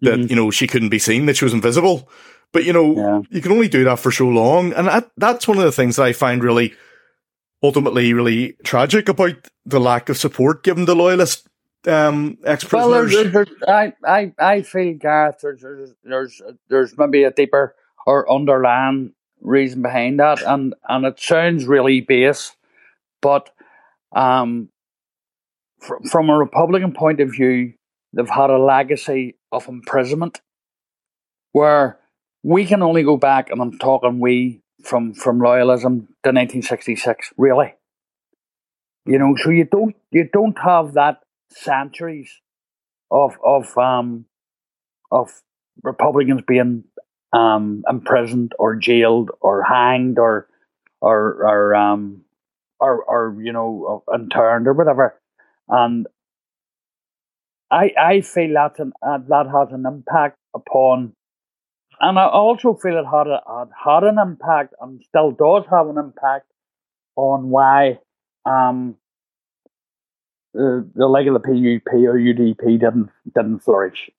that, mm-hmm. you know, she couldn't be seen, that she was invisible. But you know, yeah. you can only do that for so long, and that, that's one of the things that I find really, ultimately, really tragic about the lack of support given the loyalist um, ex-prisoners. Well, there's, there's, I, I, I feel, Gareth, there's, there's, there's, there's maybe a deeper or underlying reason behind that, and and it sounds really base, but um, fr- from a Republican point of view, they've had a legacy of imprisonment, where we can only go back, and I'm talking we from from loyalism to 1966, really. You know, so you don't you don't have that centuries of of um of Republicans being um imprisoned or jailed or hanged or or or um or or you know interned or whatever, and I I feel that an, uh, that has an impact upon, and I also feel it had a, had had an impact and still does have an impact on why um the the leg of the PUP or UDP didn't didn't flourish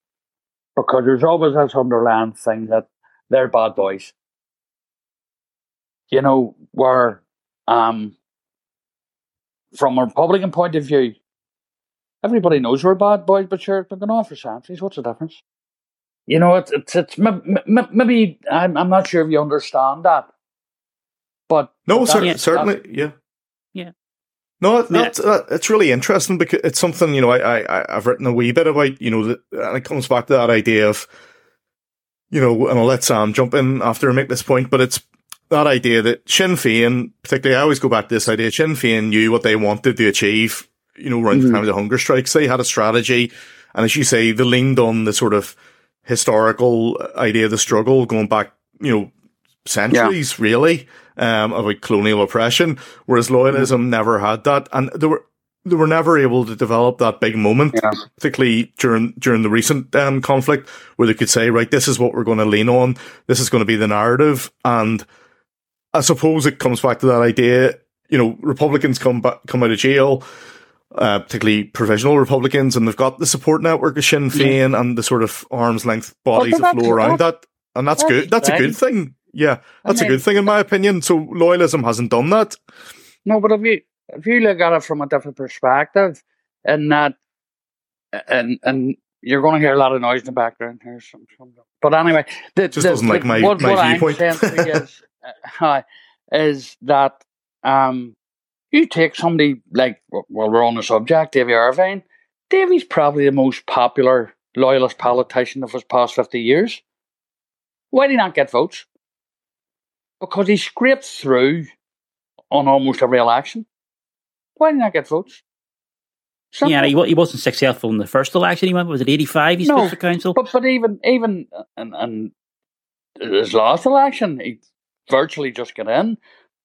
because there's always this underlying thing that they're bad boys. You know, where um from a Republican point of view, everybody knows we're bad boys, but sure, they've been on for centuries. What's the difference? You know, it's it's, it's maybe I'm I'm not sure if you understand that, but no, cer- certainly, yeah. No, that's uh, it's really interesting because it's something you know I I I've written a wee bit about you know that, and it comes back to that idea of you know and I'll let Sam jump in after I make this point, but it's that idea that Sinn Féin, particularly, I always go back to this idea. Sinn Féin knew what they wanted to achieve. You know, around mm-hmm. the time of the hunger strikes, they had a strategy, and as you say, they leaned on the sort of historical idea of the struggle going back, you know, centuries, yeah. really um, about colonial oppression, whereas loyalism mm never had that, and they were they were never able to develop that big moment, yeah. particularly during during the recent um, conflict, where they could say, right, this is what we're going to lean on, this is going to be the narrative, and I suppose it comes back to that idea. You know, Republicans come back, come out of jail. Uh, particularly provisional Republicans, and they've got the support network of Sinn Féin yeah. and the sort of arm's length bodies that flow around that, and that's, that's good. That's a good thing. Yeah, that's I mean, a good thing in my opinion. So loyalism hasn't done that. No, but if you if you look at it from a different perspective, and that, and and you're going to hear a lot of noise in the background here. Some, some, but anyway, the, just the, doesn't the, like my what, my what viewpoint. I'm saying is, uh, is that um, you take somebody like well, we're on the subject, Davy Ervine. Davy's probably the most popular loyalist politician of his past fifty years. Why did he not get votes? Because he scraped through on almost every election. Why didn't I get votes? Simple. Yeah, he, he wasn't successful in the first election. He went was it eighty five? He no, for council. But but even even and and his last election, he virtually just got in.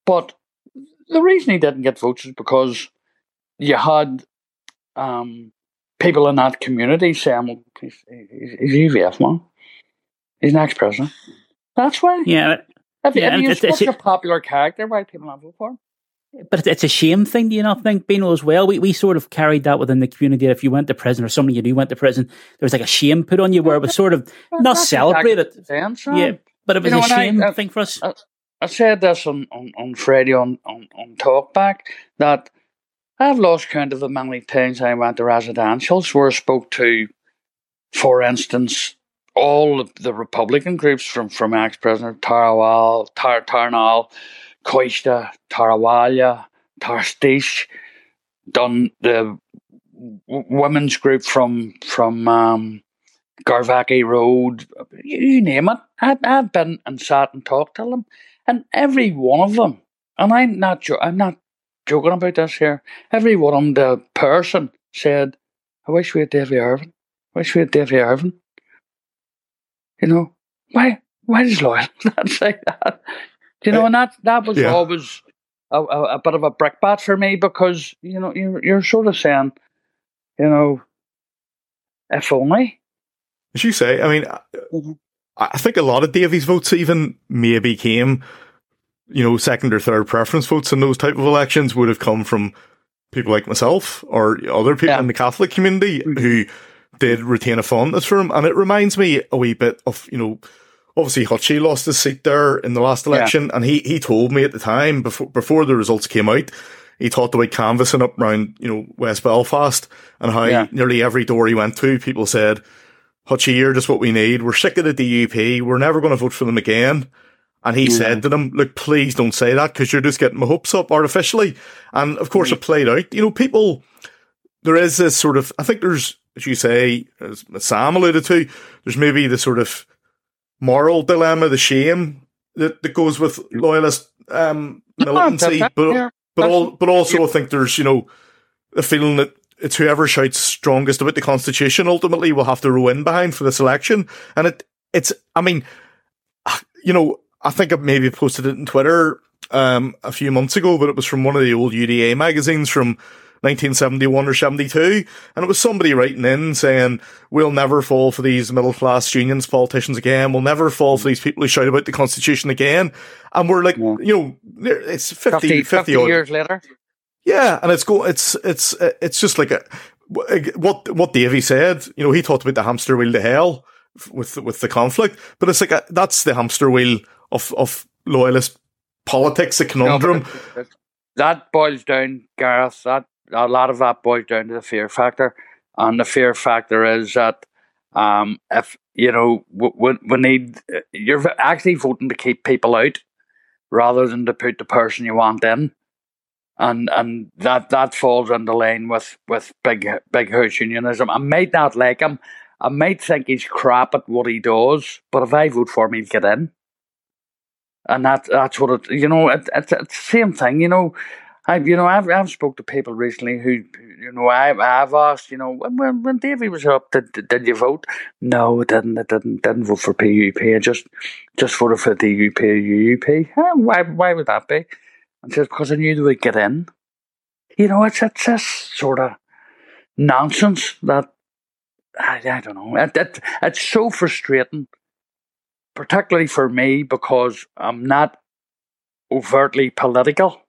But the reason he didn't get votes is because you had um, people in that community saying, well, he's, he's, he's UVF man. He's an ex president. That's why. Yeah, if, yeah, you're such a popular character, why people not vote for him? But it's a shame thing, do you not think, Beano, as well? We we sort of carried that within the community. If you went to prison or somebody you knew went to prison, there was like a shame put on you where it was sort of not celebrated. yeah, but it was you know, a shame I, thing for us. I, I, said this on, on, on Friday on, on, on Talkback that I've lost count of the many times I went to residentials where I spoke to, for instance, all of the Republican groups from, from ex-President Tarawal, Tar, Tarnal, Coiste, Tarawala, Tar Isteach, done the women's group from from um, Garvaghy Road, you name it. I've, I've been and sat and talked to them, and every one of them, and I'm not jo- I'm not joking about this here. Every one of them, the person said, "I wish we had Davy Ervine. I wish we had Davy Ervine." You know, why why does Loyal not say that? You know, and that that was yeah. always a, a, a, bit of a brickbat for me because you know you're you're sort of saying, you know, if only. As you say, I mean, mm-hmm. I think a lot of Davies votes even maybe came, you know, second or third preference votes in those type of elections would have come from people like myself or other people yeah. in the Catholic community mm-hmm. who did retain a fondness for him. And it reminds me a wee bit of, you know, obviously Hutchie lost his seat there in the last election. Yeah. And he, he told me at the time before, before the results came out, he talked about canvassing up around, you know, West Belfast and how yeah. nearly every door he went to, people said, Hutchie, you're just what we need. We're sick of the DUP. We're never going to vote for them again. And he yeah. said to them, look, please don't say that because you're just getting my hopes up artificially. And of course, mm-hmm. it played out. You know, people, there is this sort of, I think there's, as you say, as Sam alluded to, there's maybe the sort of moral dilemma, the shame that, that goes with loyalist um, militancy. but but all, but also I think there's you know a feeling that it's whoever shouts strongest about the constitution ultimately will have to row in behind for this election, and it it's I mean, you know, I think I maybe posted it in Twitter um, a few months ago, but it was from one of the old UDA magazines from 1971 or 72. And it was somebody writing in saying, we'll never fall for these middle class unions politicians again. We'll never fall for these people who shout about the constitution again. And we're like, yeah. you know, it's 50, 50, 50, 50 years later. Yeah. And it's go, it's, it's, it's just like a, uh, what, what Davy said, you know, he talked about the hamster wheel to hell with, with the conflict, but it's like, a, that's the hamster wheel of, of loyalist politics, a conundrum. No, that boils down, Gareth, that a lot of that boils down to the fear factor, and the fear factor is that um, if you know we, we need you're actually voting to keep people out rather than to put the person you want in, and and that that falls into line with with big big house unionism. I might not like him. I might think he's crap at what he does, but if I vote for him, he'll get in. And that that's what it you know it, it's, it's the same thing you know I've you know I've I've spoke to people recently who you know I've I've asked you know when when Davy was up did did you vote? No, I didn't. I didn't didn't vote for PUP. I just just voted for the UP UUP. Why why would that be? And just because I knew they would get in. You know, it's it's this sort of nonsense that I, I don't know. It, it, it's so frustrating, particularly for me because I'm not overtly political.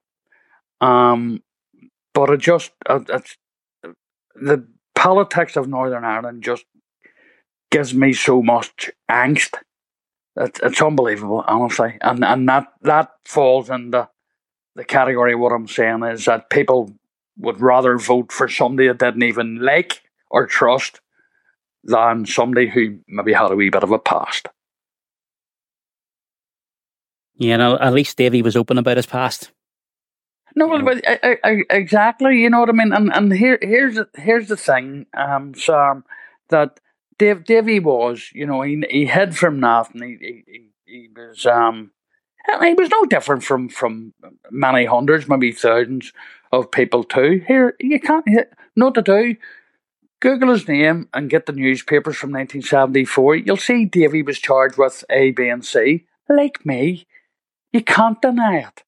Um, but it just uh, it's, the politics of Northern Ireland just gives me so much angst. It's, it's unbelievable, honestly, and and that that falls in the category. What I'm saying is that people would rather vote for somebody that didn't even like or trust than somebody who maybe had a wee bit of a past. Yeah, know, at least Davy was open about his past. No, well, but, uh, uh, exactly. You know what I mean. And and here here's the, here's the thing, um, Sam, that Dave Davy was, you know, he he hid from nothing. He he, he was um, he was no different from from many hundreds, maybe thousands of people too. Here you can't not to do. Google his name and get the newspapers from 1974. You'll see Davy was charged with A, B, and C. Like me, you can't deny it.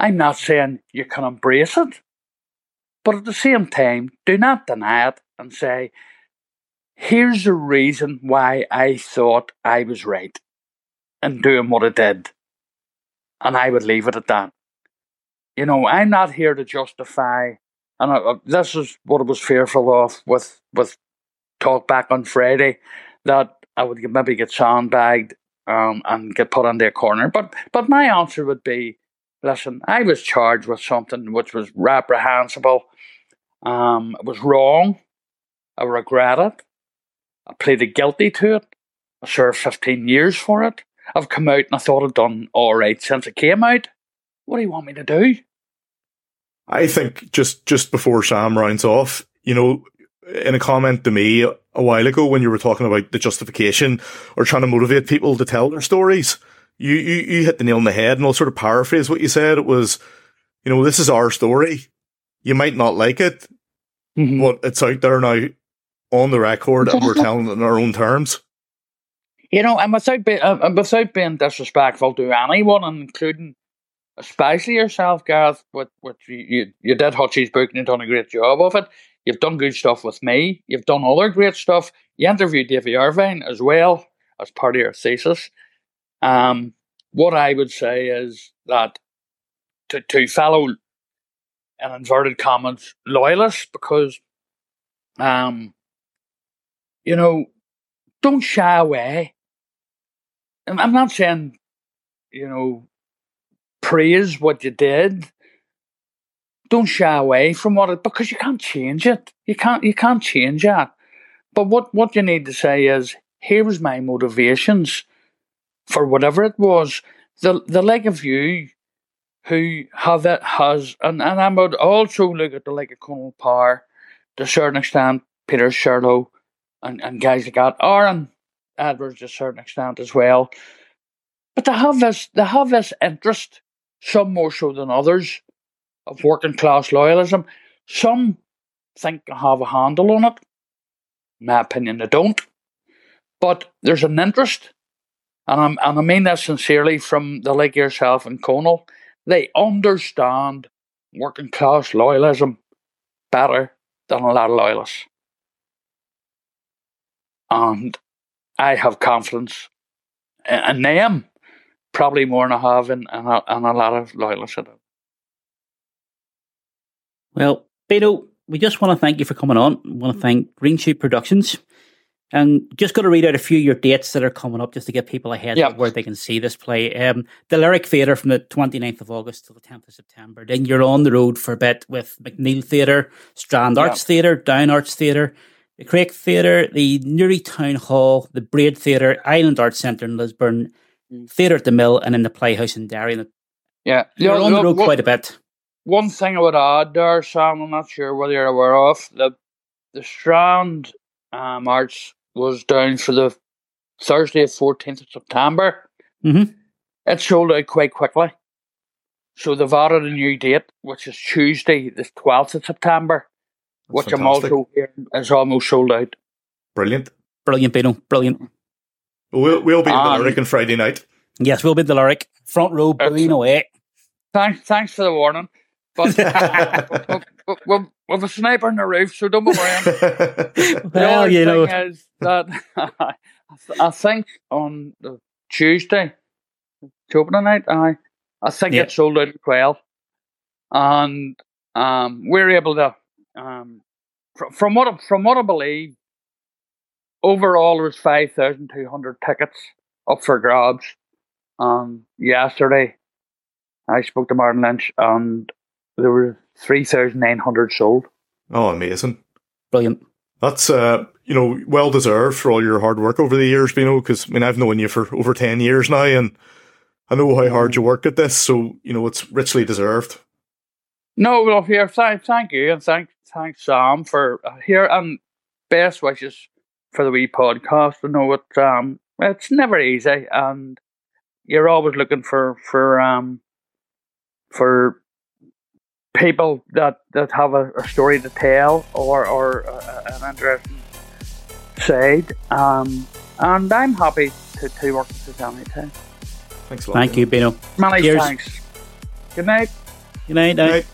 I'm not saying you can embrace it, but at the same time, do not deny it and say, here's the reason why I thought I was right in doing what I did. And I would leave it at that. You know, I'm not here to justify, and I, this is what I was fearful of with, with talk back on Friday, that I would maybe get sandbagged um, and get put into their corner. But but my answer would be listen, I was charged with something which was reprehensible. Um, it was wrong. I regret it. I pleaded guilty to it. I served 15 years for it. I've come out and I thought I'd done all right since it came out. What do you want me to do? I think just just before Sam rounds off, you know, in a comment to me a while ago when you were talking about the justification or trying to motivate people to tell their stories, you, you, you hit the nail on the head and I'll sort of paraphrase what you said. It was, you know, this is our story. You might not like it, mm-hmm. but it's out there now on the record and we're telling it in our own terms. You know, and without, be, uh, without being disrespectful to anyone, including especially yourself, Gareth, with, with you, you, you did Hutchie's book and you've done a great job of it. You've done good stuff with me. You've done other great stuff. You interviewed Davy Ervine as well as part of your thesis. Um, what I would say is that to, to fellow, in inverted commas, loyalists, because, um, you know, don't shy away. I'm not saying, you know, praise what you did. Don't shy away from what it because you can't change it. You can't you can't change that. But what, what you need to say is, here was my motivations for whatever it was, the the like of you who have it has and, and I would also look at the like of Connal Parr, to a certain extent, Peter Shirlow and, and guys like that, Aaron Edwards to a certain extent as well. But they have this they have this interest, some more so than others, of working class loyalism. Some think they have a handle on it. In my opinion, they don't. But there's an interest, and, I'm, and I mean that sincerely from the like yourself and Connal. They understand working class loyalism better than a lot of loyalists. And I have confidence in them, probably more than I have in, in, a, in a lot of loyalists. Well, Beto, we just want to thank you for coming on. We want to thank Green Shoot Productions. And just going to read out a few of your dates that are coming up just to get people ahead yep. of where they can see this play. Um, the Lyric Theatre from the 29th of August to the 10th of September. Then you're on the road for a bit with McNeill Theatre, Strand Arts yep. Theatre, Down Arts Theatre, the Craic Theatre, the Newry Town Hall, the Braid Theatre, Island Arts Centre in Lisburn, mm. Theatre at the Mill, and in the Playhouse in Derry. Yeah, you're on the road what, quite a bit. One thing I would add there, Sam, I'm not sure whether you're aware of the the Strand um, Arts was down for the Thursday, fourteenth of September. Mm-hmm. It sold out quite quickly, so they've added a new date, which is Tuesday, the twelfth of September which fantastic. I'm also hearing is almost sold out. Brilliant. Brilliant, Beano. Brilliant. We'll, we'll be in um, the Lyric on Friday night. Yes, we'll be in the Lyric. Front row, booing away. Thanks, thanks for the warning. But we're, we're, a sniper on the roof, so don't be worrying. well, you know. is that I think on the Tuesday, it's opening night, I, I think yep. it sold out well. And um, we're able to um, from, from what from what I believe, overall there was five thousand two hundred tickets up for grabs. Um, yesterday, I spoke to Martin Lynch, and there were three thousand nine hundred sold. Oh, amazing! Brilliant. That's uh, you know, well deserved for all your hard work over the years, you know, because I mean I've known you for over ten years now, and I know how hard you work at this, so you know it's richly deserved. No, well, here, thank, thank you, and thank thanks Sam for uh, here and best wishes for the wee podcast. I know it um it's never easy and you're always looking for for um for people that that have a, a story to tell or or uh, an interesting side. Um, and I'm happy to, to work with this anytime. Thanks a lot. Thank you, Beano. Many Cheers. thanks. Good night. Good night. Good night.